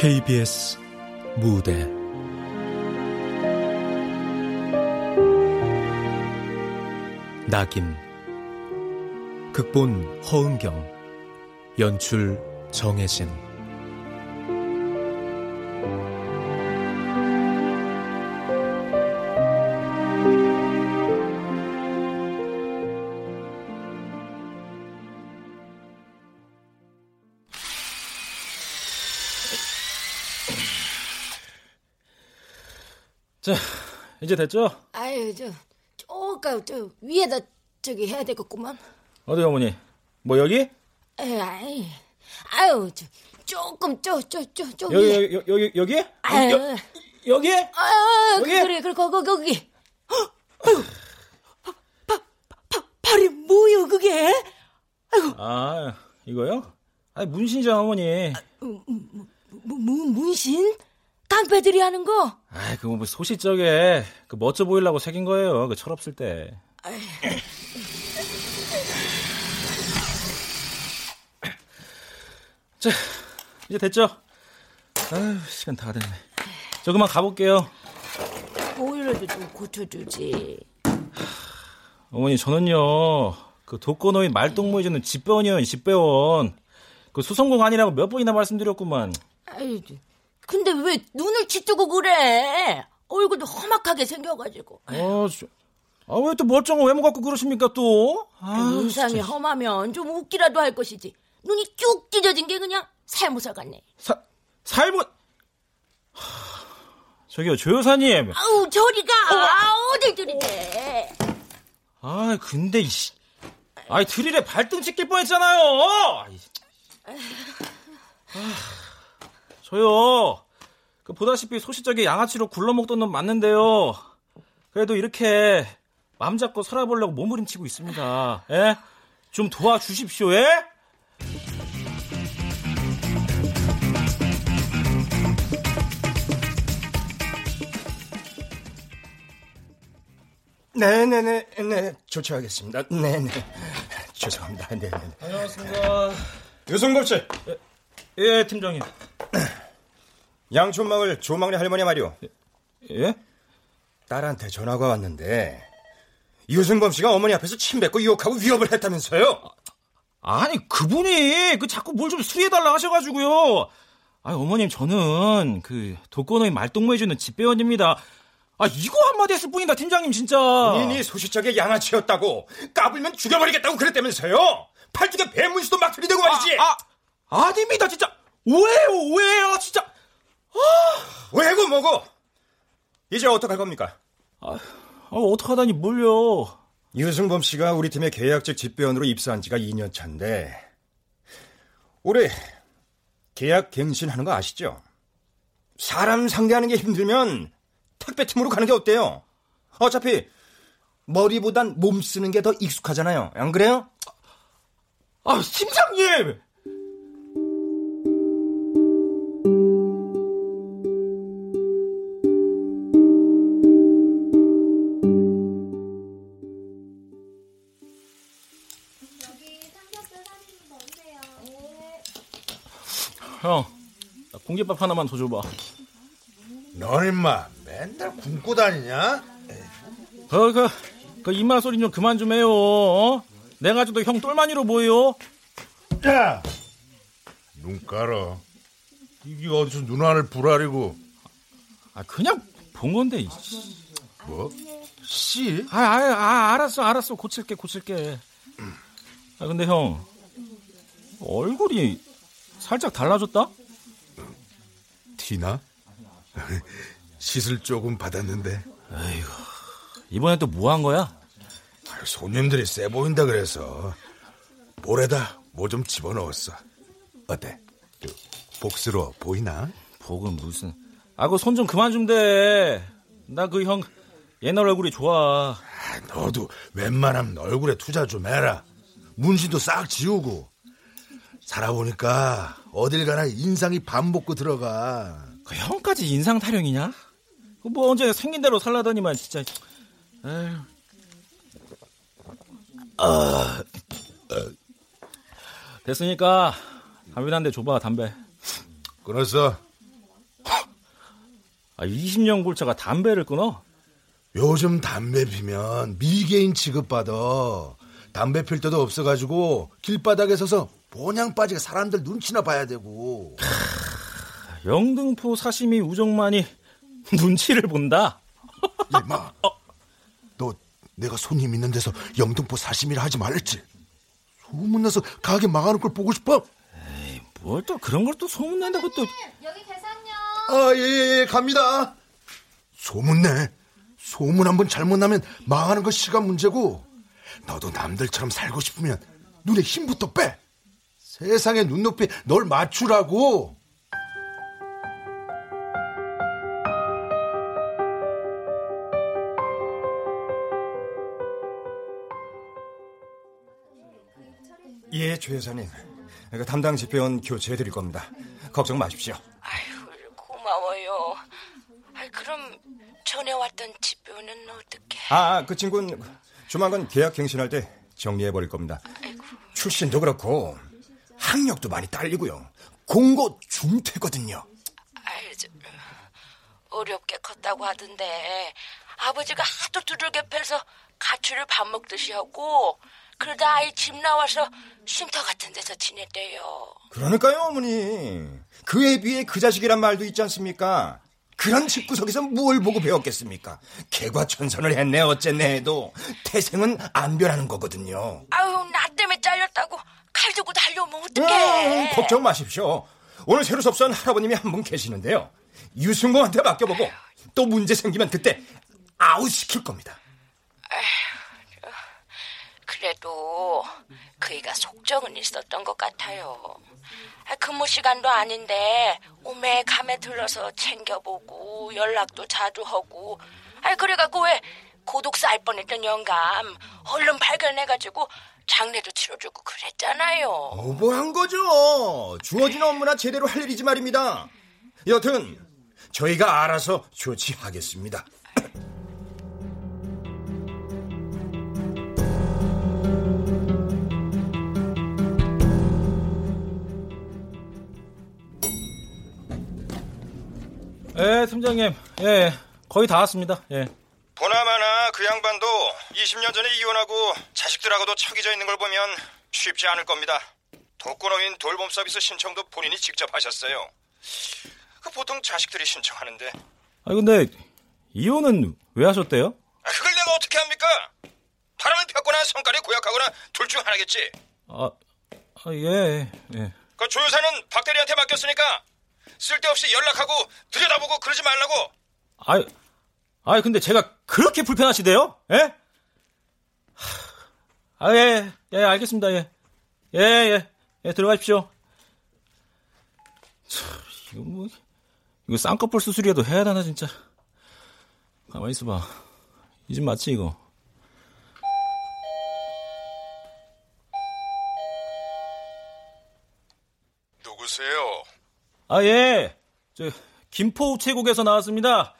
KBS 무대. 낙인 극본 허은경 연출 정혜진 이제 됐죠? 아유, 저, 조금, 저, 위에다, 저기 해야 되겠구만. 어디 어머니? 뭐 여기? 에이, 아유, 저, 조금, 저, 저, 저, 저, 여기 위에. 여기 여기 여기? 아유, 여, 여기? 아유, 여기? 그래, 그래, 거기, 거기. 헉, 아유, 발이 뭐요, 그게? 아, 이거요? 아니 문신이잖아 어머니. 뭐, 뭐, 문신? 당패들이 하는 거? 아, 그거 뭐 소시적에 그 멋져 보이려고 새긴 거예요. 그 철없을 때. 자, 이제 됐죠? 아유, 시간 다 됐네. 저 그만 가볼게요. 보일러도 좀 고쳐주지. 어머니, 저는요, 그 독거노인 말동무해주는 집배원이요, 집배원. 그 수성공 아니라고 몇 번이나 말씀드렸구만. 아유, 근데 왜 눈을 치뜨고 그래? 얼굴도 험악하게 생겨가지고. 어, 저, 아, 왜 또 멀쩡한 외모 갖고 그러십니까, 또? 아, 인상이 진짜. 험하면 좀 웃기라도 할 것이지. 눈이 쭉 찢어진 게 그냥 살무사 같네. 사, 살모, 하, 저기요, 조 여사님. 아우, 저리 가. 아, 어딜 들이대. 아, 근데, 이씨. 아이, 드릴에 발등 찍힐 뻔 했잖아요! 아, 저요, 그, 보다시피 소시적에 양아치로 굴러먹던 놈 맞는데요. 그래도 이렇게, 맘 잡고 살아보려고 몸부림치고 있습니다. 예? 좀 도와주십시오, 예? 네네네, 네, 조처하겠습니다. 네네. 죄송합니다. 네네. 안녕하십니까. 유승범 씨, 예, 팀장님. 양촌마을 조망래 할머니 말이오. 예? 딸한테 전화가 왔는데, 유승범 씨가 어머니 앞에서 침 뱉고 유혹하고 위협을 했다면서요? 아니 그분이 그 자꾸 뭘 좀 수리해달라 하셔가지고요. 아 어머님 저는 그 독거노인 말동무해주는 집배원입니다. 아 이거 한마디 했을 뿐이다 팀장님 진짜. 본인이 소시적에 양아치였다고 까불면 죽여버리겠다고 그랬다면서요? 팔뚝에 배문수도 막 들이대고 말이지. 아, 아 아닙니다 진짜 오해요 오해요 진짜. 왜고 뭐고? 이제 어떡할 겁니까? 아 어떡하다니 뭘요? 유승범 씨가 우리 팀의 계약직 집배원으로 입사한 지가 2년 차인데 올해 계약 갱신하는 거 아시죠? 사람 상대하는 게 힘들면 택배팀으로 가는 게 어때요? 어차피 머리보단 몸 쓰는 게 더 익숙하잖아요. 안 그래요? 아 팀장님. 공깃밥 하나만 더 줘봐. 넌 임마 맨날 굶고 다니냐? 그, 그, 그 입맛 소리 좀 그만 좀 해요. 어? 내가 아직도 형 똘마니로 보여. 야! 눈 깔아. 이게 어디서 눈알을 부라리고 아, 그냥 본 건데. 뭐? 씨? 아, 아, 아, 알았어, 알았어. 고칠게, 고칠게. 아, 근데 형, 얼굴이 살짝 달라졌다? 티나? 시술 조금 받았는데 이번엔 또뭐 한 거야? 손님들이 세 보인다 그래서 볼에다 뭐 좀 집어넣었어. 어때? 그, 복스러워 보이나? 복은 무슨. 아, 그 손 좀 그만 좀 대. 나 그 형 옛날 얼굴이 좋아. 아, 너도 웬만하면 얼굴에 투자 좀 해라. 문신도 싹 지우고. 살아보니까 어딜 가나 인상이 반복고 들어가. 그 형까지 인상 타령이냐? 그뭐 언제 생긴 대로 살라더니만 진짜. 에휴. 아, 됐으니까 담배 한대 줘봐 담배. 끊었어. 아, 20년 골차가 담배를 끊어? 요즘 담배 피면 미개인 취급받아. 담배 필 데도 없어가지고 길바닥에 서서 보냥 빠지게 사람들 눈치나 봐야 되고. 영등포 사시미 우정만이 눈치를 본다? 이마, 너 내가 손님 있는 데서 영등포 사시미를 하지 말랬지? 소문나서 가게 망하는 걸 보고 싶어? 뭘 또 그런 걸 또 소문낸다고 또 여기 계산요. 아, 예, 예, 예, 갑니다. 소문내. 소문 한 번 잘못 나면 망하는 건 시간 문제고, 너도 남들처럼 살고 싶으면 눈에 힘부터 빼. 세상의 눈높이 널 맞추라고. 예, 조 여사님. 그 담당 집배원 교체해 드릴 겁니다. 걱정 마십시오. 아유, 고마워요. 아, 그럼 전에 왔던 집배우는 어떻게? 아, 그 친구는 조만간 계약 갱신할 때 정리해 버릴 겁니다. 출신도 그렇고 학력도 많이 딸리고요. 공고 중퇴거든요. 저, 어렵게 컸다고 하던데 아버지가 하도 두들겨 패서 가출을 밥 먹듯이 하고 그러다 아이 집 나와서 쉼터 같은 데서 지냈대요. 그러니까요, 어머니. 그에 비해 그 자식이란 말도 있지 않습니까? 그런 집구석에서 뭘 보고 배웠겠습니까? 개과천선을 했네 어쨌네 해도 태생은 안 변하는 거거든요. 아유, 나 때문에 잘렸다고 칼 들고 달려오면 음, 어떡해. 걱정 마십시오. 오늘 새로 접수한 할아버님이 한 분 계시는데요. 유승공한테 맡겨보고 또 문제 생기면 그때 아웃 시킬 겁니다. 그래도 그이가 속정은 있었던 것 같아요. 아, 근무 시간도 아닌데 오메 가메 들러서 챙겨보고 연락도 자주 하고 아 그래갖고 왜 고독사할 뻔했던 영감 얼른 발견해가지고 장례도 치러주고 그랬잖아요. 오버한 거죠. 주어진 업무나 제대로 할 일이지 말입니다. 여튼 저희가 알아서 조치하겠습니다. 예, 팀장님. 예, 거의 다 왔습니다. 예. 보나마나 그 양반도 20년 전에 이혼하고 자식들하고도 척이져 있는 걸 보면 쉽지 않을 겁니다. 독거노인 돌봄 서비스 신청도 본인이 직접 하셨어요. 그 보통 자식들이 신청하는데 아 근데 이혼은 왜 하셨대요? 아, 그걸 내가 어떻게 합니까? 바람을 폈거나 성깔이 고약하거나 둘 중 하나겠지. 아, 아 예, 예. 그 조여사는 박 대리한테 맡겼으니까 쓸데없이 연락하고 들여다보고 그러지 말라고. 아, 아 근데 제가 그렇게 불편하시대요? 예? 아, 예, 예, 알겠습니다. 예, 예, 예, 예 들어가십시오. 참, 이거 뭐, 이거 쌍꺼풀 수술이라도 해야 되나 진짜. 가만히 있어봐. 이 집 맞지 이거? 누구세요? 아, 예. 저, 김포 우체국에서 나왔습니다.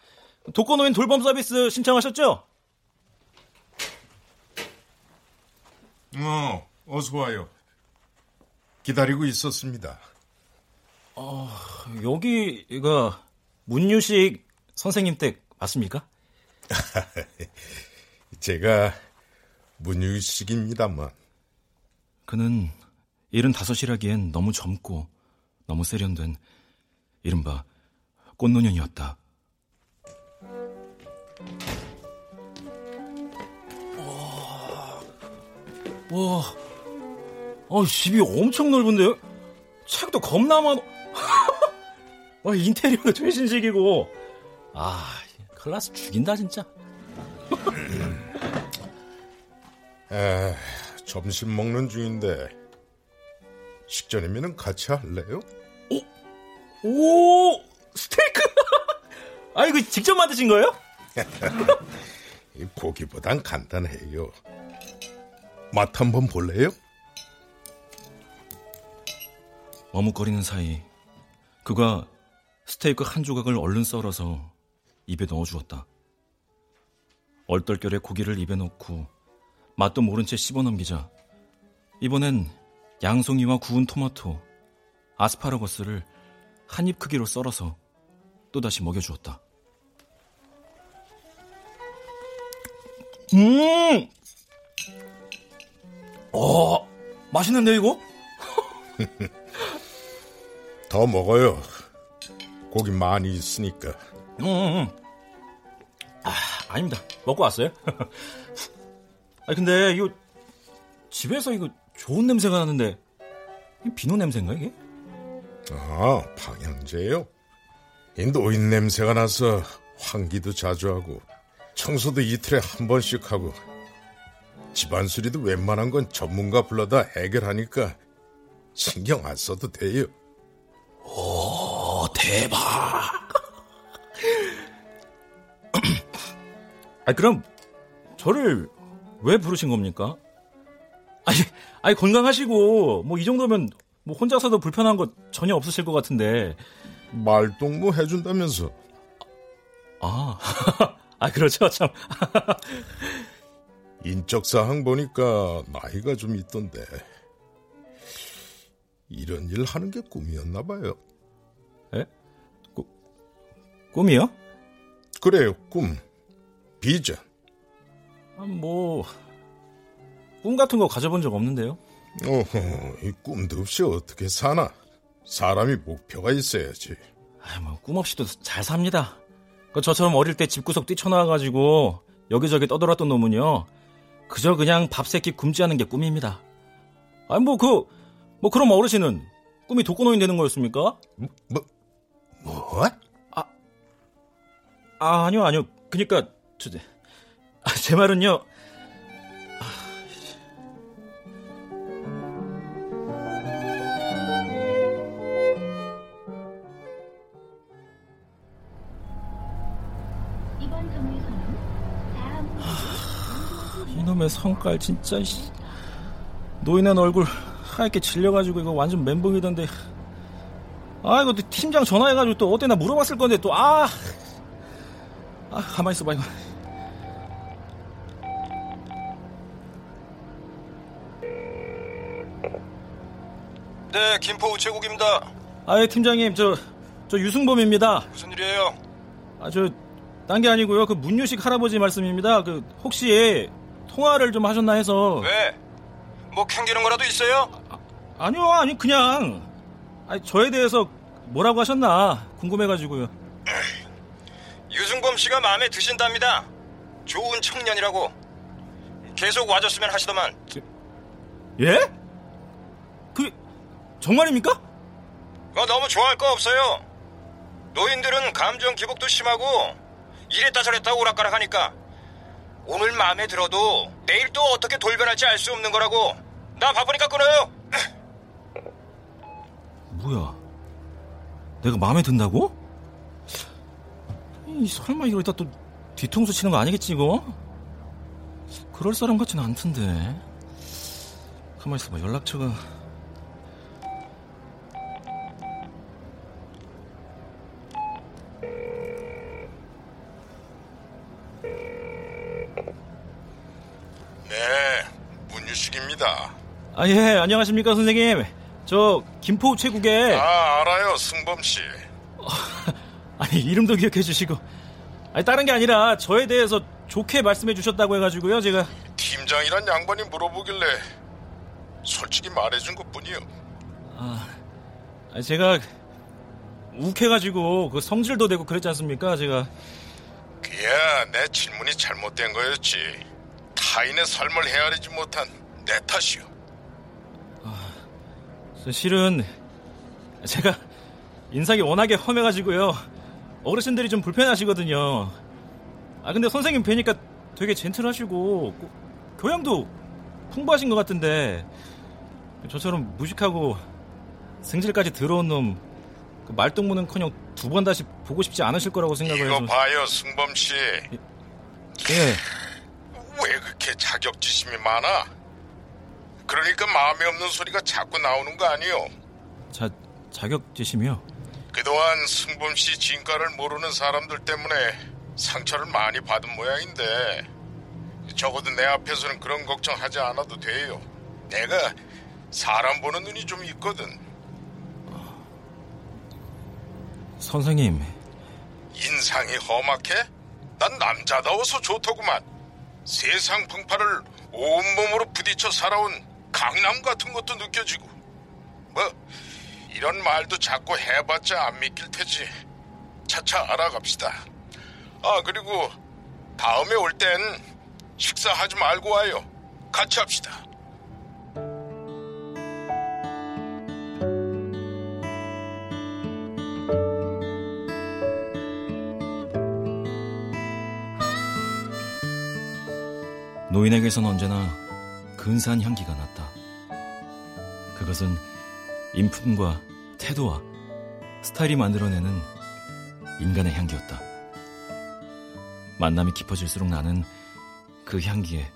독거노인 돌봄 서비스 신청하셨죠? 어, 어서 와요. 기다리고 있었습니다. 여기가 문유식 선생님 댁 맞습니까? 제가 문유식입니다만 그는 75이라기엔 너무 젊고 너무 세련된 이른바 꽃노년이었다. 와, 와, 아, 집이 엄청 넓은데요? 책도 겁나 많아. 와, 인테리어도 최신식이고. 아, 클라스 죽인다, 진짜. 에, 점심 먹는 중인데 식전이면 같이 할래요? 오, 스테이크! 아, 이거 직접 만드신 거예요? 이 고기보단 간단해요. 맛 한번 볼래요? 머뭇거리는 사이 그가 스테이크 한 조각을 얼른 썰어서 입에 넣어주었다. 얼떨결에 고기를 입에 넣고 맛도 모른 채 씹어 넘기자 이번엔 양송이와 구운 토마토, 아스파라거스를 한 입 크기로 썰어서 또다시 먹여주었다. 음! 어, 맛있는데, 이거? 더 먹어요. 고기 많이 있으니까. 음, 음, 음. 아, 아닙니다. 먹고 왔어요. 아 근데 이거 집에서 이거 좋은 냄새가 나는데 비누 냄새인가 이게? 아, 방향제요? 이 노인 냄새가 나서 환기도 자주 하고 청소도 이틀에 한 번씩 하고 집안 수리도 웬만한 건 전문가 불러다 해결하니까 신경 안 써도 돼요. 오, 대박. 아, 그럼 저를 왜 부르신 겁니까? 아니, 아니 건강하시고 뭐 이 정도면 뭐 혼자서도 불편한 거 전혀 없으실 것 같은데. 말동무 해준다면서. 아, 아 그렇죠 참. 인적 사항 보니까 나이가 좀 있던데. 이런 일 하는 게 꿈이었나 봐요. 에? 꾸, 꿈이요? 그래요, 꿈. 비전. 아, 뭐, 꿈 같은 거 가져본 적 없는데요? 어허, 이 꿈도 없이 어떻게 사나? 사람이 목표가 있어야지. 아, 뭐, 꿈 없이도 잘 삽니다. 그 저처럼 어릴 때 집구석 뛰쳐나와가지고 여기저기 떠돌았던 놈은요. 그저 그냥 밥새끼 굶지 않은 게 꿈입니다. 아니, 뭐, 그, 뭐, 그럼 어르신은 꿈이 독거노인 되는 거였습니까? 뭐, 뭐? 아, 아 아니요, 아니요. 그니까, 저, 아, 제 말은요. 이놈의 성깔 진짜 노인한 얼굴 하얗게 질려가지고 이거 완전 멘붕이던데 아 이거 팀장 전화해가지고 또 어때 나 물어봤을 건데 또아 아, 가만히 있어봐, 이거. 네, 김포 우체국입니다. 아, 예, 팀장님, 저, 저 유승범입니다. 무슨 일이에요? 아, 저, 딴 게 아니고요. 그 문유식 할아버지 말씀입니다. 그, 혹시 통화를 좀 하셨나 해서. 왜? 뭐 캥기는 거라도 있어요? 아, 니요 아니, 그냥. 아니, 저에 대해서 뭐라고 하셨나 궁금해가지고요. 유승범 씨가 마음에 드신답니다. 좋은 청년이라고. 계속 와줬으면 하시더만. 예? 그, 정말입니까? 어, 너무 좋아할 거 없어요. 노인들은 감정 기복도 심하고 이랬다 저랬다 오락가락 하니까 오늘 마음에 들어도 내일 또 어떻게 돌변할지 알 수 없는 거라고. 나 바쁘니까 끊어요. 뭐야? 내가 마음에 든다고? 이 설마 이러다 또 뒤통수 치는 거 아니겠지 이거? 그럴 사람 같지는 않던데. 가만 있어봐 연락처가. 네, 문유식입니다. 아 예 안녕하십니까 선생님. 저 김포 최국에 아, 알아요, 승범 씨. 아니 이름도 기억해 주시고 아니 다른 게 아니라 저에 대해서 좋게 말씀해 주셨다고 해가지고요 제가 팀장이란 양반이 물어보길래 솔직히 말해준 것 뿐이요. 아니, 제가 욱해가지고 그 성질도 되고 그랬지 않습니까 제가 그야 내 질문이 잘못된 거였지. 타인의 삶을 헤아리지 못한 내 탓이요. 실은 제가 인상이 워낙에 험해가지고요 어르신들이 좀 불편하시거든요 아 근데 선생님 뵈니까 되게 젠틀하시고 고- 교양도 풍부하신 것 같은데 저처럼 무식하고 승질까지 들어온 놈그 말동무는커녕 두 번 다시 보고 싶지 않으실 거라고 생각을 이거 해서 봐요, 승범 씨. 예. 왜 그렇게 자격지심이 많아? 그러니까 마음에 없는 소리가 자꾸 나오는 거 아니요? 자 자격지심이요 그동안 승범 씨 진가를 모르는 사람들 때문에 상처를 많이 받은 모양인데 적어도 내 앞에서는 그런 걱정하지 않아도 돼요. 내가 사람 보는 눈이 좀 있거든. 선생님 인상이 험악해? 난 남자다워서 좋더구만. 세상 풍파를 온몸으로 부딪혀 살아온 강남 같은 것도 느껴지고. 뭐 이런 말도 자꾸 해봤자 안 믿길 테지. 차차 알아갑시다. 아 그리고 다음에 올 땐 식사하지 말고 와요. 같이 합시다 노인에게선 언제나 근사한 향기가 났다. 그것은 인품과 태도와 스타일이 만들어내는 인간의 향기였다. 만남이 깊어질수록 나는 그 향기에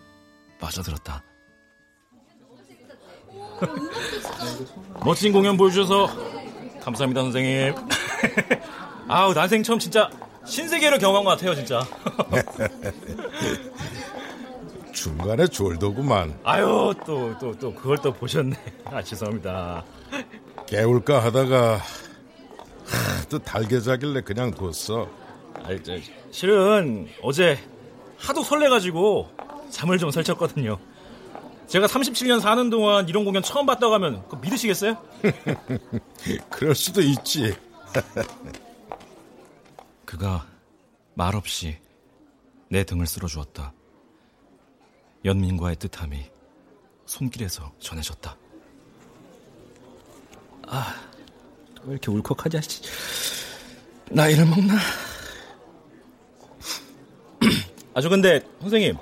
빠져들었다. 멋진 공연 보여주셔서 감사합니다, 선생님. 아우, 난생 처음 진짜 신세계를 경험한 것 같아요, 진짜. 중간에 졸더구만 아유, 또, 또, 또, 그걸 또 보셨네. 아, 죄송합니다. 깨울까 하다가 하도 달게 자길래 그냥 뒀어 아, 저, 실은 어제 하도 설레가지고 잠을 좀 설쳤거든요. 제가 37년 사는 동안 이런 공연 처음 봤다고 하면 그거 믿으시겠어요? 그럴 수도 있지 그가 말없이 내 등을 쓸어주었다. 연민과의 뜻함이 손길에서 전해졌다. 아, 왜 이렇게 울컥하냐, 씨. 나이를 먹나? 아저 근데 선생님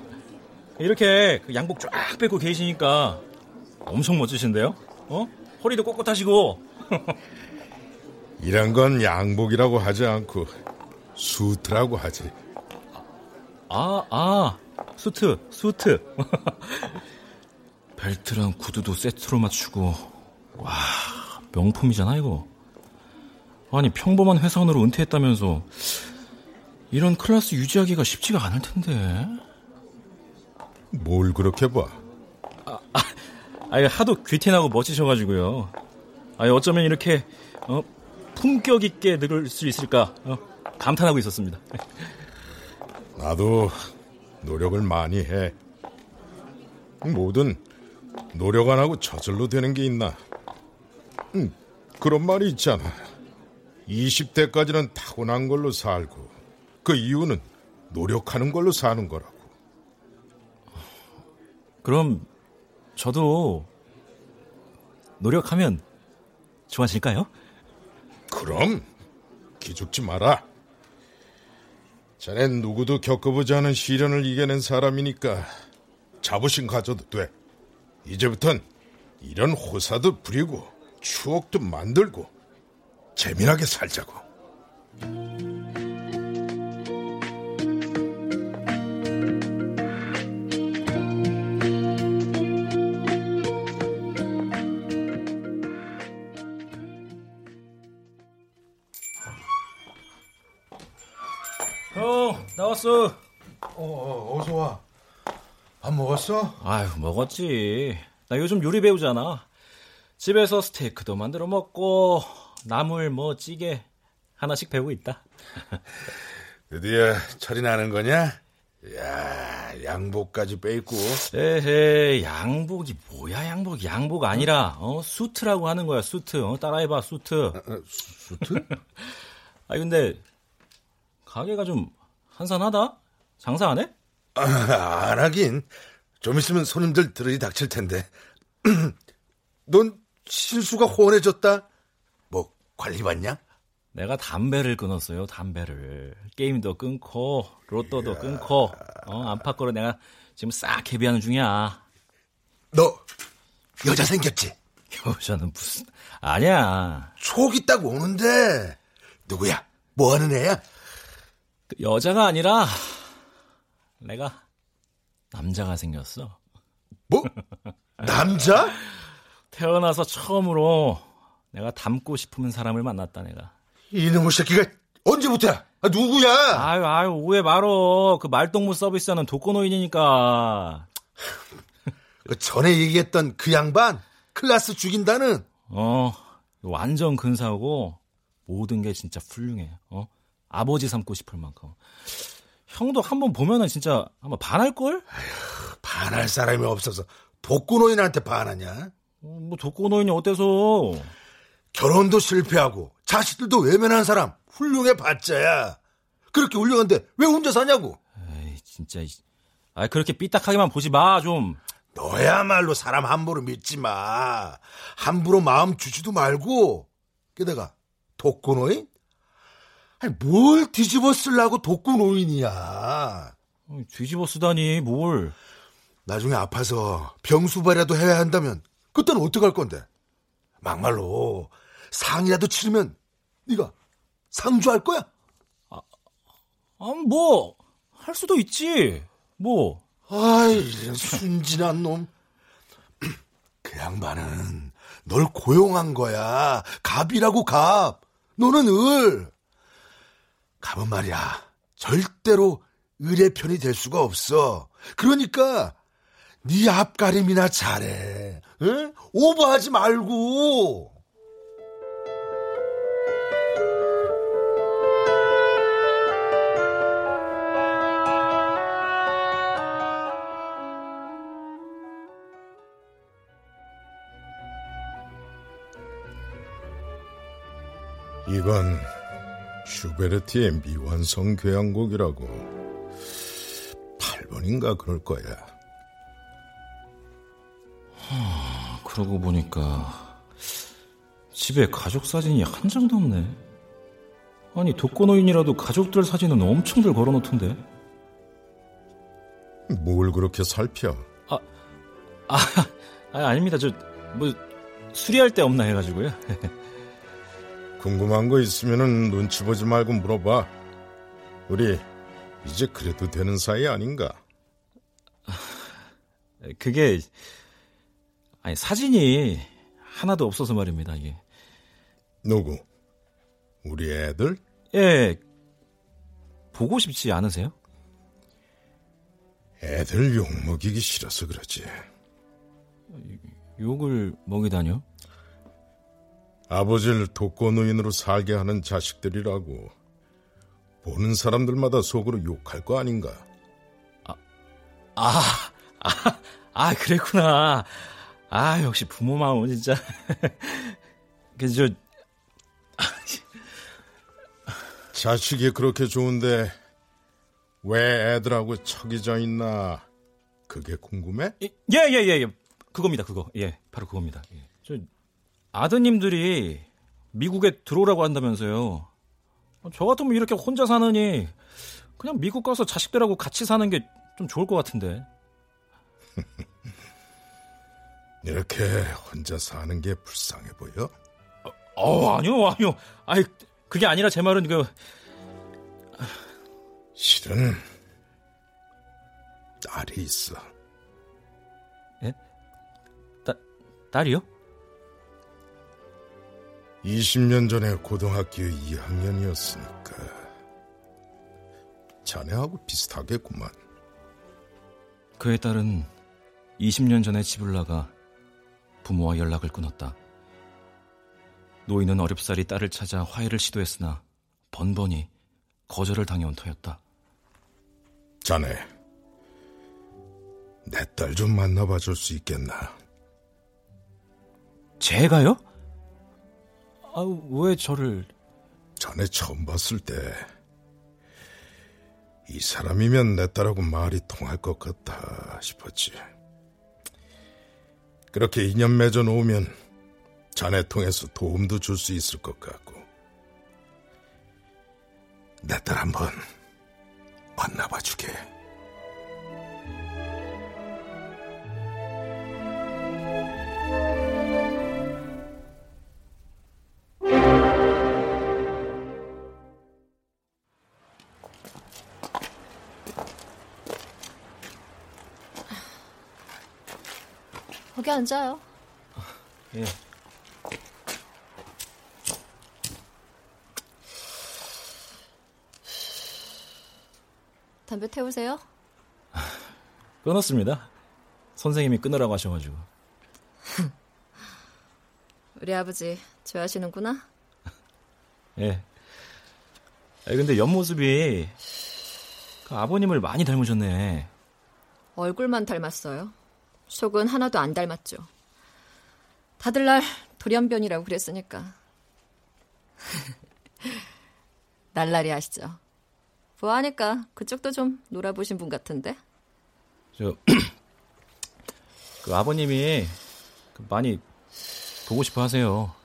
이렇게 그 양복 쫙 빼고 계시니까 엄청 멋지신데요? 어? 허리도 꼿꼿하시고 이런 건 양복이라고 하지 않고 수트라고 하지 아, 아, 수트, 수트. 벨트랑 구두도 세트로 맞추고, 와, 명품이잖아, 이거. 아니, 평범한 회사원으로 은퇴했다면서, 이런 클래스 유지하기가 쉽지가 않을 텐데. 뭘 그렇게 봐 아니, 하도 귀티나고 멋지셔가지고요. 아니, 어쩌면 이렇게, 어, 품격 있게 늙을 수 있을까, 어, 감탄하고 있었습니다. 나도 노력을 많이 해. 뭐든 노력 안 하고 저절로 되는 게 있나? 음, 그런 말이 있잖아. 20대까지는 타고난 걸로 살고 그 이유는 노력하는 걸로 사는 거라고. 그럼, 저도, 노력하면 좋아질까요? 그럼 기죽지 마라. 자넨 누구도 겪어보지 않은 시련을 이겨낸 사람이니까 자부심 가져도 돼. 이제부턴 이런 호사도 부리고 추억도 만들고 재미나게 살자고. 나왔어. 어, 어, 어서 와. 밥 먹었어? 아유, 먹었지. 나 요즘 요리 배우잖아. 집에서 스테이크도 만들어 먹고, 나물 뭐 찌개 하나씩 배우고 있다. 드디어 철이 나는 거냐? 야 양복까지 빼입고. 에헤, 양복이 뭐야, 양복. 양복 아니라, 어, 수트라고 하는 거야, 수트. 어, 따라해봐, 수트. 어, 수트? 아니, 근데, 가게가 좀 한산하다? 장사 안 해? 아, 안 하긴. 좀 있으면 손님들 들으니 닥칠 텐데. 넌 실수가 호언해줬다? 뭐, 관리 받냐? 내가 담배를 끊었어요, 담배를. 게임도 끊고, 로또도 끊고, 어, 안팎으로 내가 지금 싹 해비하는 중이야. 너, 여자 생겼지? 여자는 무슨, 아니야. 촉 있다고 오는데. 누구야? 뭐 하는 애야? 그 여자가 아니라, 내가 남자가 생겼어. 뭐? 남자? 태어나서 처음으로 내가 닮고 싶은 사람을 만났다, 내가. 이놈의 새끼가 언제부터야? 아, 누구야? 아유, 아유, 오해 말어. 그 말동무 서비스하는 독거노인이니까. 그 전에 얘기했던 그 양반? 클라스 죽인다는? 어, 완전 근사하고 모든 게 진짜 훌륭해. 어? 아버지 삼고 싶을 만큼. 형도 한번 보면은 진짜 아마 반할 걸? 반할 사람이 없어서 독거노인한테 반하냐? 어, 뭐 독거노인이 어때서? 결혼도 실패하고 자식들도 외면한 사람 훌륭해 봤자야. 그렇게 훌륭한데 왜 혼자 사냐고. 에이, 진짜. 아, 그렇게 삐딱하게만 보지 마, 좀. 너야말로 사람 함부로 믿지 마. 함부로 마음 주지도 말고. 게다가 독거노인? 아니 뭘 뒤집어 쓰려고 독거노인이야. 뒤집어 쓰다니 뭘. 나중에 아파서 병수발이라도 해야 한다면 그때는 어떡할 건데? 막말로 상이라도 치르면 네가 상주할 거야? 아, 아 뭐, 할 수도 있지. 뭐. 아이, 순진한 놈. 그 양반은 널 고용한 거야. 갑이라고 갑. 너는 을. 갑은 말이야. 절대로 을의 편이 될 수가 없어. 그러니까 네 앞가림이나 잘해. 응? 오버하지 말고. 이건 슈베르트의 미완성 교향곡이라고 8번인가 그럴 거야. 하, 그러고 보니까 집에 가족 사진이 한 장도 없네. 아니 독거노인이라도 가족들 사진은 엄청들 걸어놓던데. 뭘 그렇게 살펴? 아, 아, 아 아닙니다. 저 뭐 수리할 데 없나 해가지고요. 궁금한 거 있으면은 눈치 보지 말고 물어봐. 우리 이제 그래도 되는 사이 아닌가? 그게 아니 사진이 하나도 없어서 말입니다. 이게 누구? 우리 애들? 예. 보고 싶지 않으세요? 애들 욕 먹이기 싫어서 그러지. 욕을 먹이다뇨? 아버지를 독거노인으로 살게 하는 자식들이라고 보는 사람들마다 속으로 욕할 거 아닌가? 아, 아, 아, 아 그랬구나. 아, 역시 부모 마음은 진짜. 그저 자식이 그렇게 좋은데 왜 애들하고 척이 져 있나? 그게 궁금해? 예, 예, 예, 예. 그겁니다, 그거. 예, 바로 그겁니다. 예. 저 아드님들이 미국에 들어오라고 한다면서요. 저 같으면 이렇게 혼자 사느니 그냥 미국 가서 자식들하고 같이 사는 게 좀 좋을 것 같은데. 이렇게 혼자 사는 게 불쌍해 보여? 어, 아니요, 아니요. 아이, 그게 아니라 제 말은 그 실은 딸이 있어. 예? 딸 딸이요? 20년 전에 고등학교 2학년이었으니까 자네하고 비슷하겠구만. 그의 딸은 20년 전에 집을 나가 부모와 연락을 끊었다. 노인은 어렵사리 딸을 찾아 화해를 시도했으나 번번이 거절을 당해온 터였다. 자네, 내 딸 좀 만나봐 줄 수 있겠나? 제가요? 아, 왜 저를... 전에 처음 봤을 때 이 사람이면 내 딸하고 말이 통할 것 같다 싶었지. 그렇게 인연 맺어 놓으면 자네 통해서 도움도 줄 수 있을 것 같고. 내 딸 한번 만나봐 주게. 앉아요. 예. 담배 태우세요? 끊었습니다. 선생님이 끊으라고 하셔가지고. 우리 아버지 좋아하시는구나? 예. 아 근데 옆모습이 그 아버님을 많이 닮으셨네. 얼굴만 닮았어요. 속은 하나도 안 닮았죠. 다들 날 돌연변이라고 그랬으니까. 날라리 아시죠? 보아하니까 그쪽도 좀 놀아보신 분 같은데? 저, 그 아버님이 그 많이 보고 싶어 하세요.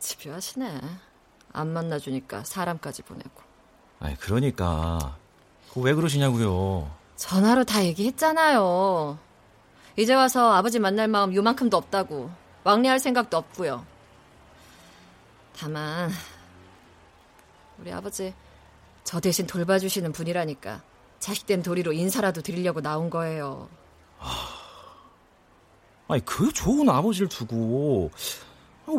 집요하시네. 안 만나주니까 사람까지 보내고. 아니, 그러니까. 그 왜 그러시냐고요. 전화로 다 얘기했잖아요. 이제 와서 아버지 만날 마음 요만큼도 없다고. 왕래할 생각도 없고요. 다만 우리 아버지 저 대신 돌봐주시는 분이라니까 자식된 도리로 인사라도 드리려고 나온 거예요. 아니, 그 좋은 아버지를 두고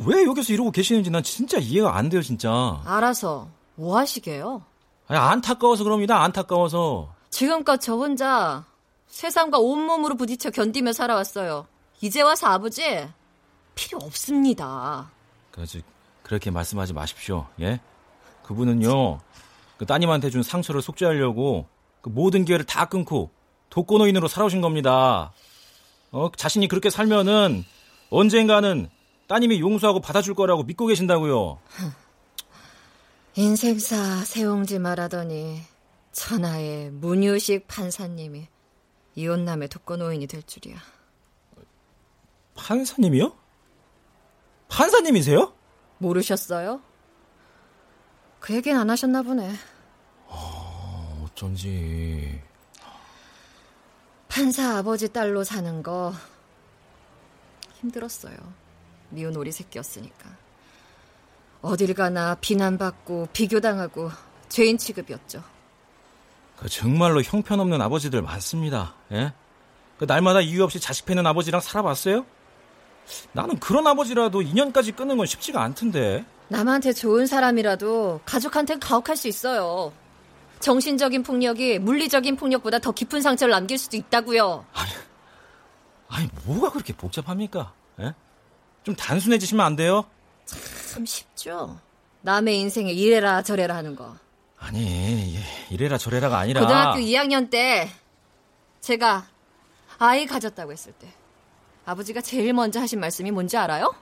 왜 여기서 이러고 계시는지 난 진짜 이해가 안 돼요, 진짜. 알아서 뭐 하시게요? 아니, 안타까워서 그럽니다, 안타까워서. 지금껏 저 혼자 세상과 온몸으로 부딪혀 견디며 살아왔어요. 이제 와서 아버지 필요 없습니다. 그, 저, 그렇게 말씀하지 마십시오, 예? 그분은요, 그 따님한테 준 상처를 속죄하려고 그 모든 기회를 다 끊고 독거노인으로 살아오신 겁니다. 어, 자신이 그렇게 살면은 언젠가는 따님이 용서하고 받아줄 거라고 믿고 계신다고요. 인생사 세옹지 말하더니 천하의 문유식 판사님이 이혼남의 독거노인이 될 줄이야. 판사님이요? 판사님이세요? 모르셨어요? 그 얘기는 안 하셨나 보네. 어쩐지. 판사 아버지 딸로 사는 거 힘들었어요. 미운 오리 새끼였으니까. 어딜 가나 비난받고 비교당하고 죄인 취급이었죠. 그 정말로 형편없는 아버지들 많습니다. 예? 그 날마다 이유 없이 자식 패는 아버지랑 살아봤어요? 나는 그런 아버지라도 인연까지 끊는 건 쉽지가 않던데. 남한테 좋은 사람이라도 가족한텐 가혹할 수 있어요. 정신적인 폭력이 물리적인 폭력보다 더 깊은 상처를 남길 수도 있다고요. 아니 뭐가 그렇게 복잡합니까? 예? 좀 단순해지시면 안 돼요? 참 쉽죠. 남의 인생에 이래라 저래라 하는 거. 아니 예, 이래라 저래라가 아니라 고등학교 2학년 때 제가 아이 가졌다고 했을 때 아버지가 제일 먼저 하신 말씀이 뭔지 알아요?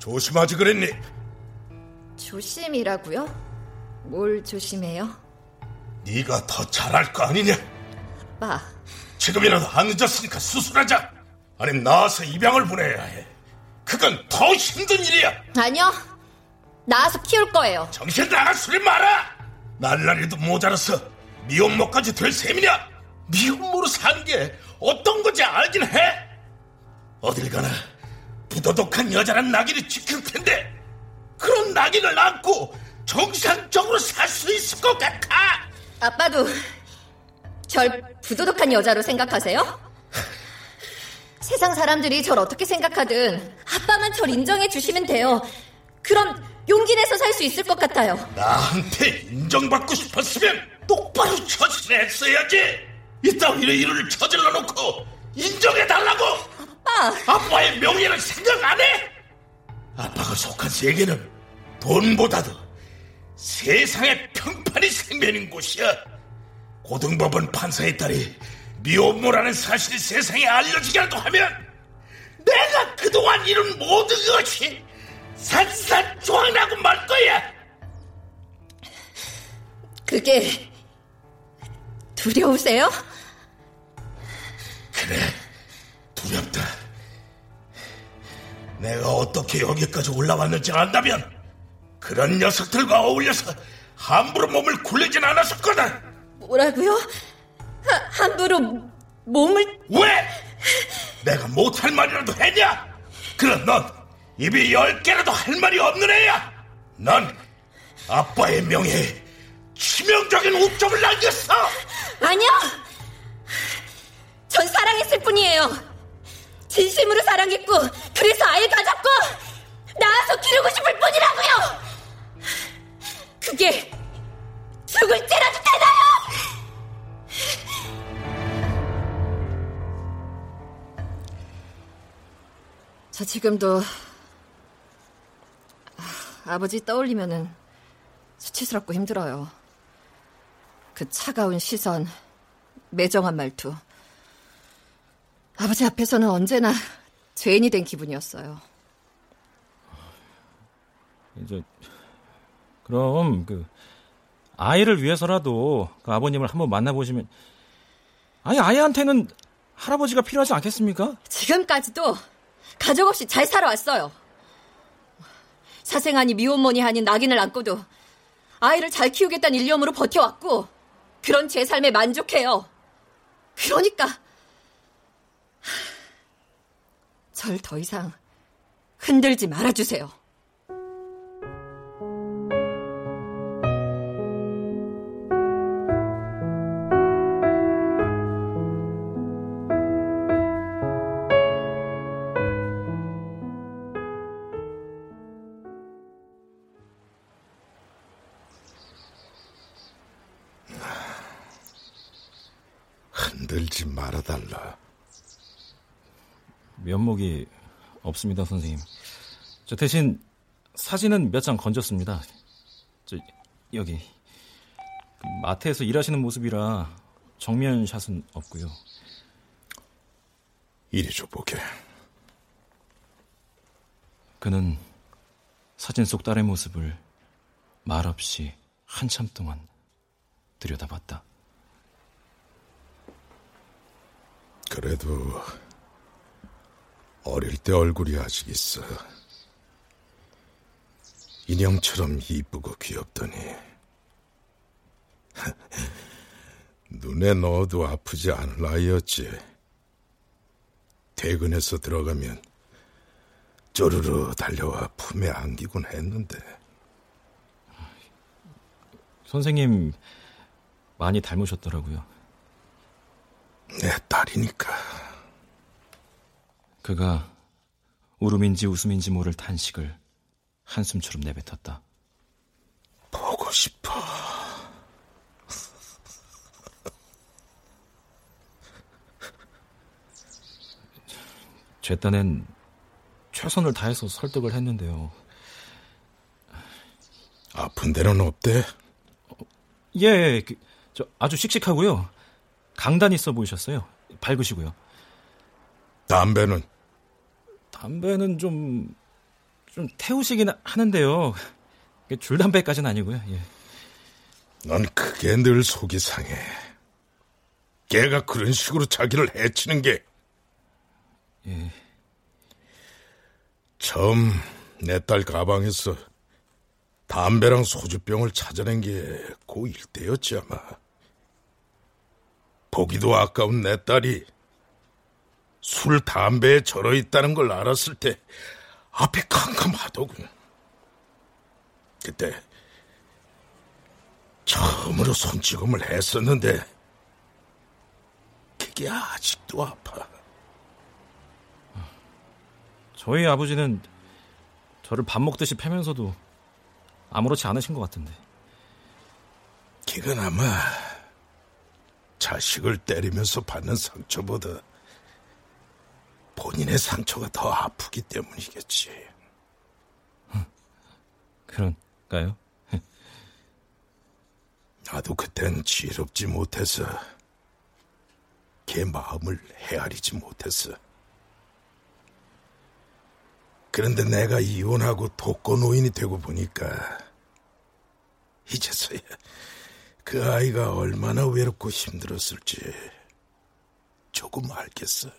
조심하지 그랬니? 조심이라고요? 뭘 조심해요? 네가 더 잘할 거 아니냐? 아빠, 지금이라도 안 늦었으니까 수술하자. 아니면 나와서 입양을 보내야 해. 그건 더 힘든 일이야. 아니요. 낳아서 키울 거예요. 정신 나갈 소리 마라. 날라리도 모자라서 미혼모까지 될 셈이냐? 미혼모로 사는 게 어떤 건지 알긴 해. 어딜 가나 부도덕한 여자란 낙인을 지킬 텐데 그런 낙인을 안고 정상적으로 살 수 있을 것 같아. 아빠도 절 부도덕한 여자로 생각하세요? 세상 사람들이 절 어떻게 생각하든 아빠만 절 인정해 주시면 돼요. 그럼 용기 내서 살 수 있을 것 같아요. 나한테 인정받고 싶었으면 똑바로 처신했어야지. 이따위로 일을 저질러 놓고 인정해달라고. 아빠, 아빠의 명예를 생각 안 해? 아빠가 속한 세계는 돈보다도 세상의 평판이 생기는 곳이야. 고등법원 판사의 딸이 미혼모라는 사실이 세상에 알려지기라도 하면 내가 그동안 이룬 모든 것이 산산조각나고 말 거야. 그게 두려우세요? 그래, 두렵다. 내가 어떻게 여기까지 올라왔는지 안다면 그런 녀석들과 어울려서 함부로 몸을 굴리진 않았을 거다. 뭐라고요? 하, 함부로 몸을 왜? 내가 못할 말이라도 했냐? 그럼 넌 입이 열 개라도 할 말이 없는 애야. 넌 아빠의 명예에 치명적인 우점을 남겼어. 아니요. 전 사랑했을 뿐이에요. 진심으로 사랑했고 그래서 아이 가졌고 낳아서 기르고 싶을 뿐이라고요. 그게 죽을 때라도 되나요? 저 지금도 아, 아버지 떠올리면은 수치스럽고 힘들어요. 그 차가운 시선, 매정한 말투. 아버지 앞에서는 언제나 죄인이 된 기분이었어요. 이제 그럼 그 아이를 위해서라도 그 아버님을 한번 만나보시면 아니 아이한테는 할아버지가 필요하지 않겠습니까? 지금까지도 가족 없이 잘 살아왔어요. 사생아니 미혼모니 아닌 낙인을 안고도 아이를 잘 키우겠다는 일념으로 버텨왔고 그런 제 삶에 만족해요. 그러니까 절 더 이상 흔들지 말아주세요. 흔들지 말아달라. 면목이 없습니다, 선생님. 저 대신 사진은 몇 장 건졌습니다. 저 여기 그 마트에서 일하시는 모습이라 정면 샷은 없고요. 이리 줘 보게. 그는 사진 속 딸의 모습을 말없이 한참 동안 들여다봤다. 그래도 어릴 때 얼굴이 아직 있어. 인형처럼 이쁘고 귀엽더니 눈에 넣어도 아프지 않을 아이였지. 퇴근해서 들어가면 쪼르르 달려와 품에 안기곤 했는데 선생님 많이 닮으셨더라고요. 내 딸이니까 그가 울음인지 웃음인지 모를 탄식을 한숨처럼 내뱉었다. 보고 싶어. 제 딴엔 최선을 다해서 설득을 했는데요. 아픈 데는 없대? 예, 그, 저 아주 씩씩하고요. 강단 있어 보이셨어요. 밝으시고요. 담배는? 담배는 좀, 좀 태우시긴 하는데요. 줄담배까지는 아니고요. 예. 넌 그게 늘 속이 상해. 걔가 그런 식으로 자기를 해치는 게. 예. 처음 내 딸 가방에서 담배랑 소주병을 찾아낸 게 고1 때였지 아마. 보기도 아까운 내 딸이 술, 담배에 절어 있다는 걸 알았을 때 앞이 캄캄하더군. 그때 처음으로 손찌검을 했었는데 그게 아직도 아파. 저희 아버지는 저를 밥 먹듯이 패면서도 아무렇지 않으신 것 같은데. 그건 아마 자식을 때리면서 받는 상처보다 본인의 상처가 더 아프기 때문이겠지. 그런가요? 나도 그땐 지혜롭지 못해서 걔 마음을 헤아리지 못했어. 그런데 내가 이혼하고 독거노인이 되고 보니까 이제서야 그 아이가 얼마나 외롭고 힘들었을지 조금 알겠어.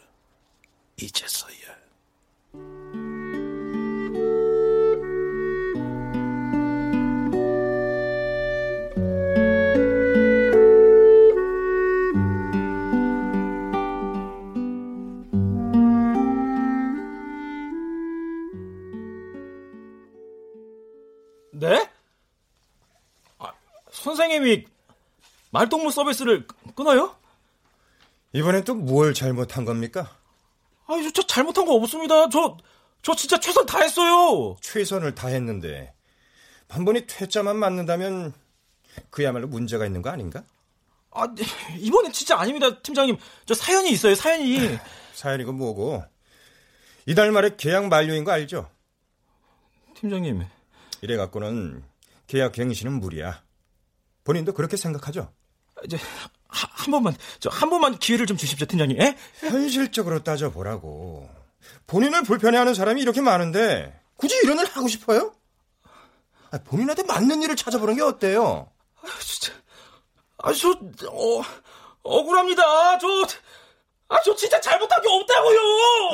이제서야. 말동무 서비스를 끊어요? 이번엔 또 뭘 잘못한 겁니까? 아, 저, 저 잘못한 거 없습니다. 저, 저 진짜 최선 다했어요. 최선을 다했는데 한 번이 퇴짜만 맞는다면 그야말로 문제가 있는 거 아닌가? 아, 이번엔 진짜 아닙니다, 팀장님. 저 사연이 있어요, 사연이. 사연이고 뭐고 이달 말에 계약 만료인 거 알죠? 팀장님. 이래 갖고는 계약 갱신은 무리야. 본인도 그렇게 생각하죠? 이제 하, 한 번만 저 한 번만 기회를 좀 주십시오, 팀장님. 예? 현실적으로 따져 보라고. 본인을 불편해하는 사람이 이렇게 많은데 굳이 이런 일 하고 싶어요? 아, 본인한테 맞는 일을 찾아보는 게 어때요? 아, 진짜. 아, 저 어, 억울합니다. 저 아, 저 진짜 잘못한 게 없다고요!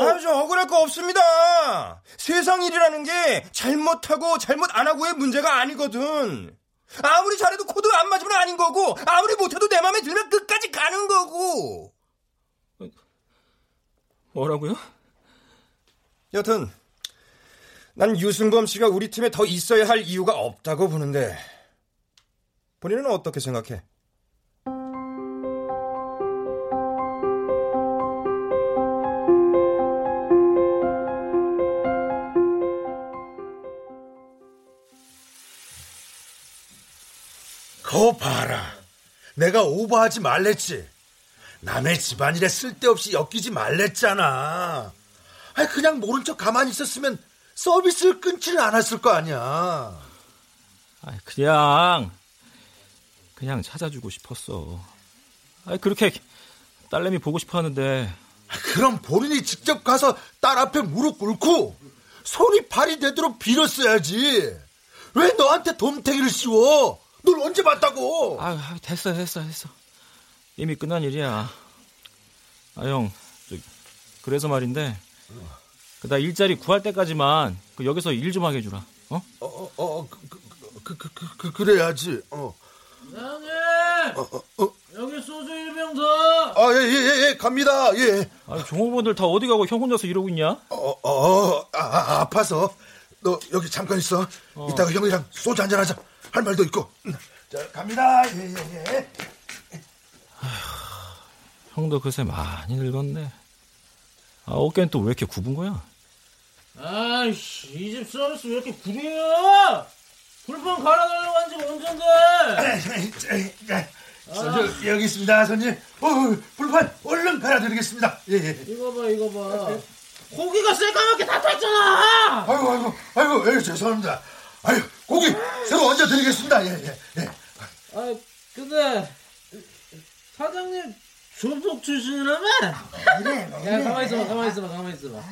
아, 저 억울할 거 없습니다. 세상 일이라는 게 잘못하고 잘못 안 하고의 문제가 아니거든. 아무리 잘해도 코드 안 맞으면 아닌 거고, 아무리 못해도 내 마음에 들면 끝까지 가는 거고. 뭐라고요? 여튼, 난 유승범 씨가 우리 팀에 더 있어야 할 이유가 없다고 보는데, 본인은 어떻게 생각해? 거 봐라. 내가 오버하지 말랬지. 남의 집안일에 쓸데없이 엮이지 말랬잖아. 아니 그냥 모른 척 가만히 있었으면 서비스를 끊지는 않았을 거 아니야. 아, 그냥 그냥 찾아주고 싶었어. 아, 그렇게 딸내미 보고 싶었는데 그럼 본인이 직접 가서 딸 앞에 무릎 꿇고 손이 발이 되도록 빌었어야지. 왜 너한테 돔탱이를 씌워? 널 언제 봤다고? 아, 됐어, 됐어, 됐어. 이미 끝난 일이야. 아, 형, 저, 그래서 말인데, 그나 일자리 구할 때까지만 그 여기서 일 좀 하게 해주라. 어? 어, 어, 어 그, 그, 그, 그, 그, 그래야지. 어. 사장님! 어, 어. 여기 소주 1병 더! 아, 예, 예, 예, 갑니다. 예. 아, 종업원들 다 어디 가고 형 혼자서 이러고 있냐? 어, 어, 아, 아, 아파서. 너 여기 잠깐 있어. 이따가 형이랑 소주 한잔 하자. 할 말도 있고. 음. 자, 갑니다. 예, 예, 예. 형도 그새 많이 늙었네. 아, 어깨는 또 왜 이렇게 굽은 거야? 아이씨, 이 집 서비스 왜 이렇게 구리냐? 불판 갈아달라고 한 지가 언젠데? 소주 여기 있습니다, 손님. 어, 불판 얼른 갈아드리겠습니다. 예, 예. 이거 봐, 이거 봐. 고기가 새까맣게 다 탔잖아! 아이고, 아이고, 아이고, 예, 죄송합니다. 아유, 고기 새로 얹어 드리겠습니다. 예, 예, 예. 아, 근데, 사장님, 조폭 출신이라며? 그래, 야, 가만히 있어봐, 가만히 있어봐, 가만히 있어봐.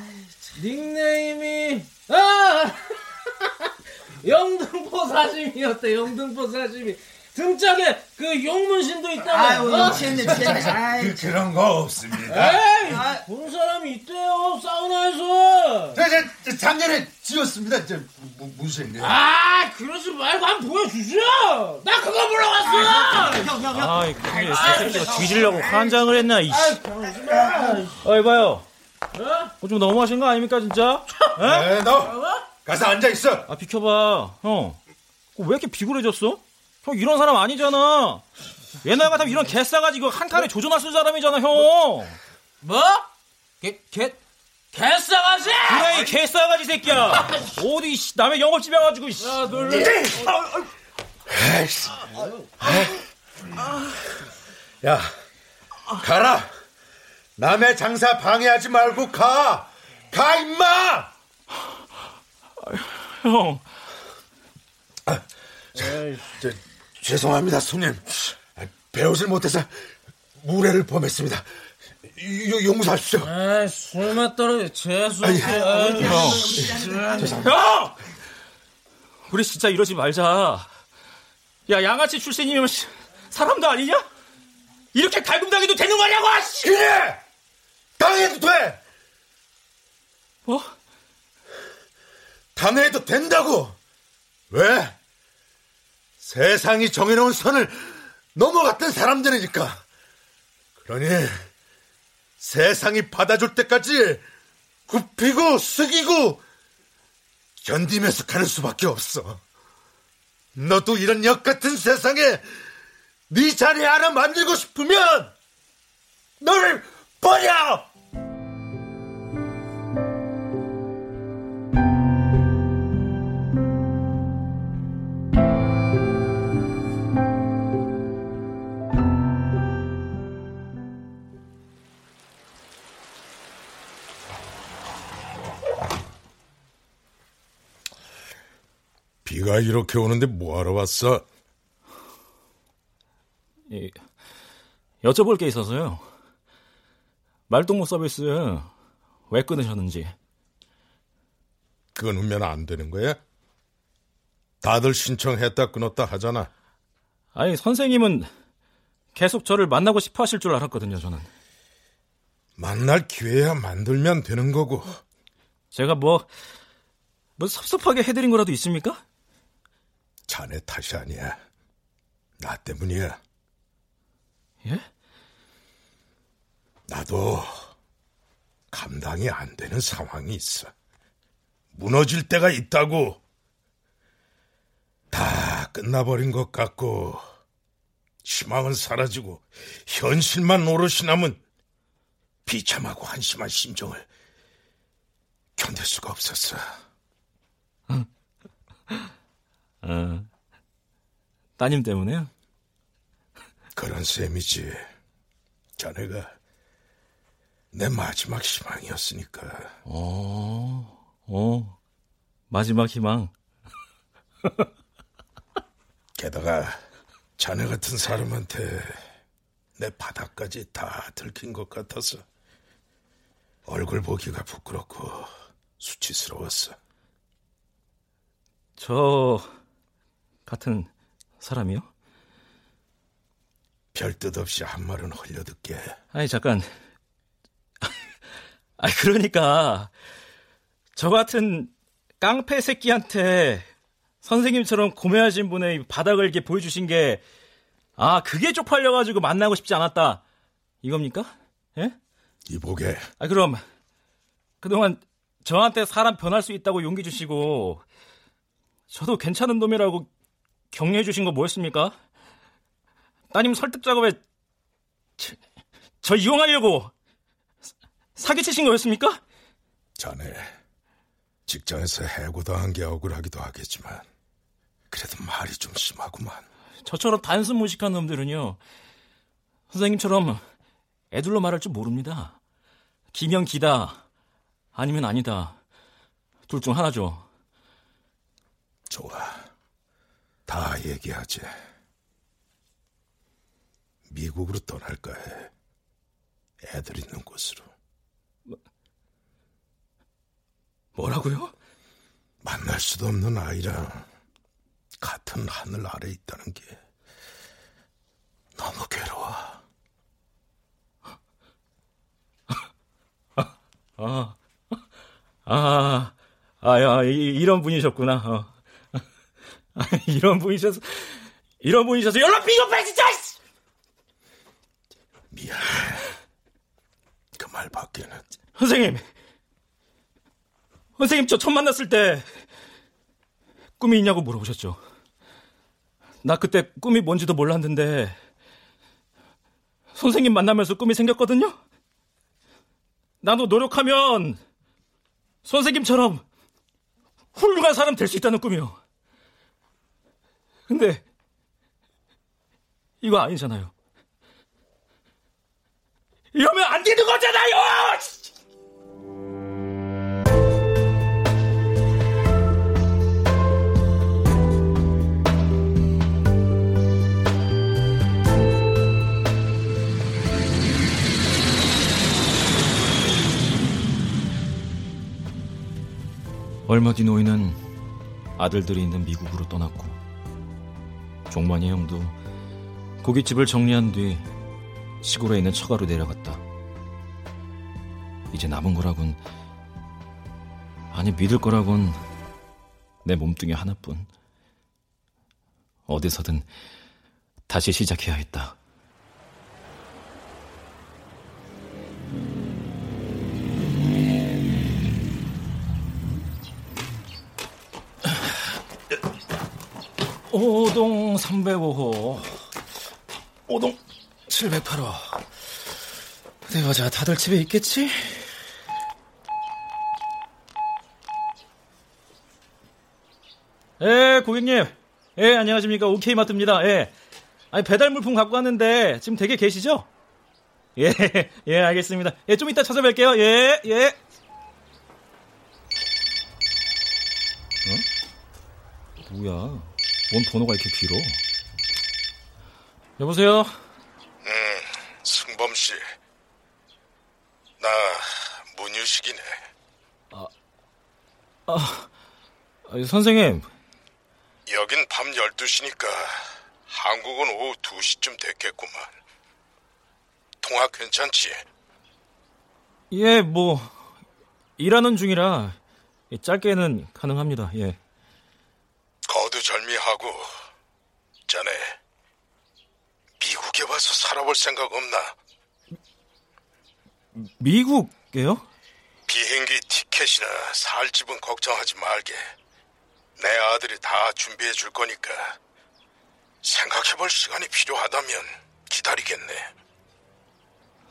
닉네임이, 아! 영등포 사심이었대, 영등포 사심이. 등짝에 그 용문신도 있다며. 아유, 미치겠네, 미치겠네. 그, 그런 거 없습니다. 에이! 본 사람이 있대요, 사우나에서. 저, 저, 저 작년에 지었습니다. 저, 무, 무슨, 아, 그러지 말고 한번 보여주죠! 나 그거 보러 왔어! 형, 형, 형. 아이, 그게 새끼가 뒤지려고 환장을 했나, 이씨. 아, 병신 마. 어, 이 봐요. 어? 그거 좀 너무하신 거 아닙니까, 진짜? 에? 에, 너, 가서 앉아 있어. 아, 비켜봐. 형. 왜 이렇게 비굴해졌어? 형, 이런 사람 아니잖아. 옛날 같으면 이런 개싸가지 이거 한 칸에 조져놨 쓸 사람이잖아, 형. 뭐? 개, 개, 개싸가지? 그래, 이 개싸가지 새끼야. 어디, 씨, 남의 영업집에 와가지고, 씨. 야, 놀래. 에이씨. 야, 가라. 남의 장사 방해하지 말고 가. 가, 임마! 형. 저, 죄송합니다, 손님. 아, 배우질 못해서 무례를 범했습니다. 요- 용서하십시오. 술맛 떨어져. 재수없게. 아니, 형. 형! 우리 진짜 이러지 말자. 야, 양아치 출신이면 씨, 사람도 아니냐? 이렇게 갈굼당해도 되는 거냐고, 씨! 그래! 당해도 돼! 뭐? 당해도 된다고! 왜? 세상이 정해놓은 선을 넘어갔던 사람들이니까. 그러니, 세상이 받아줄 때까지 굽히고 숙이고 견디면서 가는 수밖에 없어. 너도 이런 역 같은 세상에 네 자리 하나 만들고 싶으면 너를 버려! 비가 이렇게 오는데 뭐하러 왔어? 이, 여쭤볼 게 있어서요. 말동무 서비스 왜 끊으셨는지. 끊으면 안 되는 거야? 다들 신청했다 끊었다 하잖아. 아니, 선생님은 계속 저를 만나고 싶어 하실 줄 알았거든요, 저는. 만날 기회야 만들면 되는 거고. 제가 뭐, 뭐 섭섭하게 해드린 거라도 있습니까? 자네 탓이 아니야. 나 때문이야. 예? 나도 감당이 안 되는 상황이 있어. 무너질 때가 있다고. 다 끝나버린 것 같고, 희망은 사라지고, 현실만 오롯이 남은 비참하고 한심한 심정을 견딜 수가 없었어. 어, 따님 때문에요? 그런 셈이지. 자네가 내 마지막 희망이었으니까. 어, 어, 마지막 희망. 게다가 자네 같은 사람한테 내 바닥까지 다 들킨 것 같아서 얼굴 보기가 부끄럽고 수치스러웠어. 저 같은 사람이요? 별뜻 없이 한 말은 흘려듣게. 아니 잠깐. 아 그러니까 저 같은 깡패 새끼한테 선생님처럼 고매하신 분의 바닥을 이렇게 보여주신 게, 아, 그게 쪽팔려가지고 만나고 싶지 않았다. 이겁니까? 예? 이보게. 아, 그럼, 그동안 저한테 사람 변할 수 있다고 용기 주시고, 저도 괜찮은 놈이라고 격려해 주신 거 뭐였습니까? 따님 설득 작업에 저, 저 이용하려고 사기치신 거였습니까? 자네, 직장에서 해고당한 게 억울하기도 하겠지만, 그래도 말이 좀 심하구만. 저처럼 단순 무식한 놈들은요, 선생님처럼 애들로 말할 줄 모릅니다. 기면 기다, 아니면 아니다. 둘 중 하나죠. 좋아. 다 얘기하지. 미국으로 떠날까 해. 애들 있는 곳으로. 뭐라고요? 만날 수도 없는 아이랑 같은 하늘 아래 있다는 게 너무 괴로워. 아, 아, 아, 야, 이, 런 분이셨구나. 어. 이런 분이셔서, 이런 분이셔서 연락 비겁해, 진짜! 미안해. 그말 밖에는. 선생님! 선생님, 저 처음 만났을 때, 꿈이 있냐고 물어보셨죠. 나 그때 꿈이 뭔지도 몰랐는데, 선생님 만나면서 꿈이 생겼거든요? 나도 노력하면, 선생님처럼 훌륭한 사람 될 수 있다는 꿈이요. 근데, 이거 아니잖아요. 이러면 안 되는 거잖아요! 얼마 뒤 노인은 아들들이 있는 미국으로 떠났고 종만이 형도 고깃집을 정리한 뒤 시골에 있는 처가로 내려갔다. 이제 남은 거라곤 아니 믿을 거라곤 내 몸뚱이 하나뿐. 어디서든 다시 시작해야 했다. 오동 305호, 오동 708호. 어디 가자, 다들 집에 있겠지? 예, 고객님. 예, 안녕하십니까. 오케이마트입니다. 예. 아니, 배달 물품 갖고 왔는데, 지금 댁에 계시죠? 예, 예, 알겠습니다. 예, 좀 이따 찾아뵐게요. 예, 예. 어? 뭐야? 뭔 번호가 이렇게 길어? 여보세요? 응, 승범 씨. 나 문유식이네. 아, 선생님. 여긴 밤 12시니까 한국은 오후 2시쯤 됐겠구만. 통화 괜찮지? 예, 뭐 일하는 중이라 짧게는 가능합니다. 예. 거두절미하고 자네 미국에 와서 살아볼 생각 없나? 미국에요? 비행기 티켓이나 살 집은 걱정하지 말게. 내 아들이 다 준비해 줄 거니까 생각해 볼 시간이 필요하다면 기다리겠네.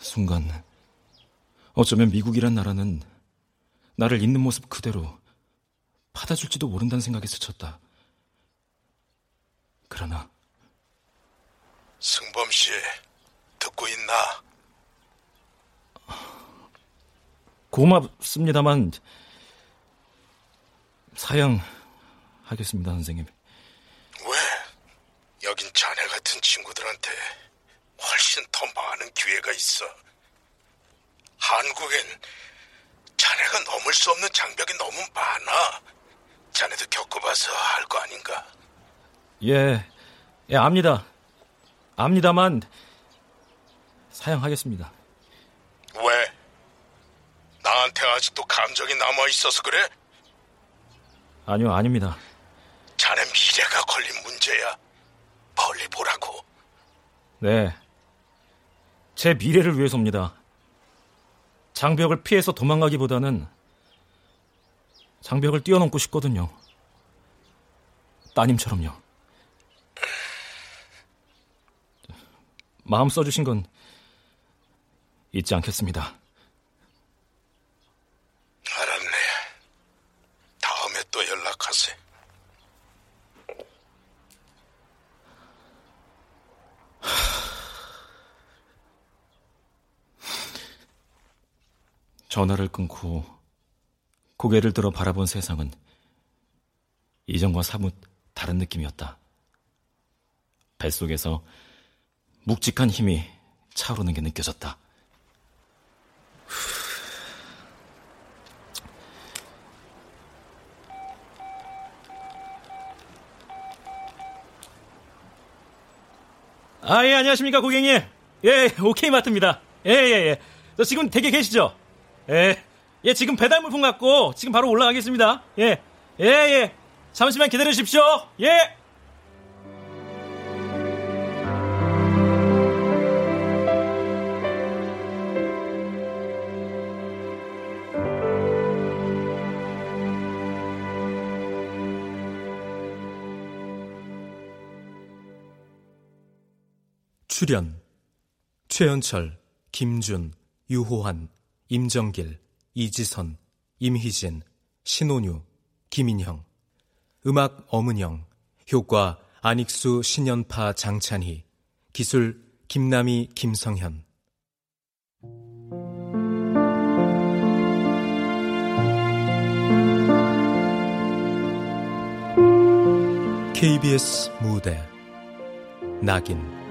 순간 어쩌면 미국이란 나라는 나를 있는 모습 그대로 받아줄지도 모른다는 생각에 스쳤다. 그러나 승범 씨 듣고 있나? 고맙습니다만 사양하겠습니다, 선생님. 왜? 여긴 자네 같은 친구들한테 훨씬 더 많은 기회가 있어. 한국엔 자네가 넘을 수 없는 장벽이 너무 많아. 자네도 겪어봐서 알 거 아닌가? 예, 예, 압니다. 압니다만 사양하겠습니다. 왜? 나한테 아직도 감정이 남아 있어서 그래? 아니요, 아닙니다. 자네 미래가 걸린 문제야. 멀리 보라고. 네. 제 미래를 위해서입니다. 장벽을 피해서 도망가기보다는 장벽을 뛰어넘고 싶거든요. 따님처럼요. 마음 써주신 건 잊지 않겠습니다. 알았네. 다음에 또 연락하세. 전화를 끊고 고개를 들어 바라본 세상은 이전과 사뭇 다른 느낌이었다. 뱃속에서 묵직한 힘이 차오르는 게 느껴졌다. 아, 예, 안녕하십니까, 고객님. 예, 예, 오케이 마트입니다. 예, 예, 예. 저 지금 댁에 계시죠? 예, 예, 지금 배달 물품 갖고 지금 바로 올라가겠습니다. 예, 예, 예. 잠시만 기다려 주십시오. 예. 출연 최연철, 김준, 유호환, 임정길, 이지선, 임희진, 신온유, 김인형 음악 엄은영 효과 안익수, 신연파, 장찬희 기술 김남희, 김성현. KBS 무대 낙인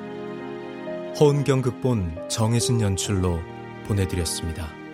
허은경 극본 정혜진 연출로 보내드렸습니다.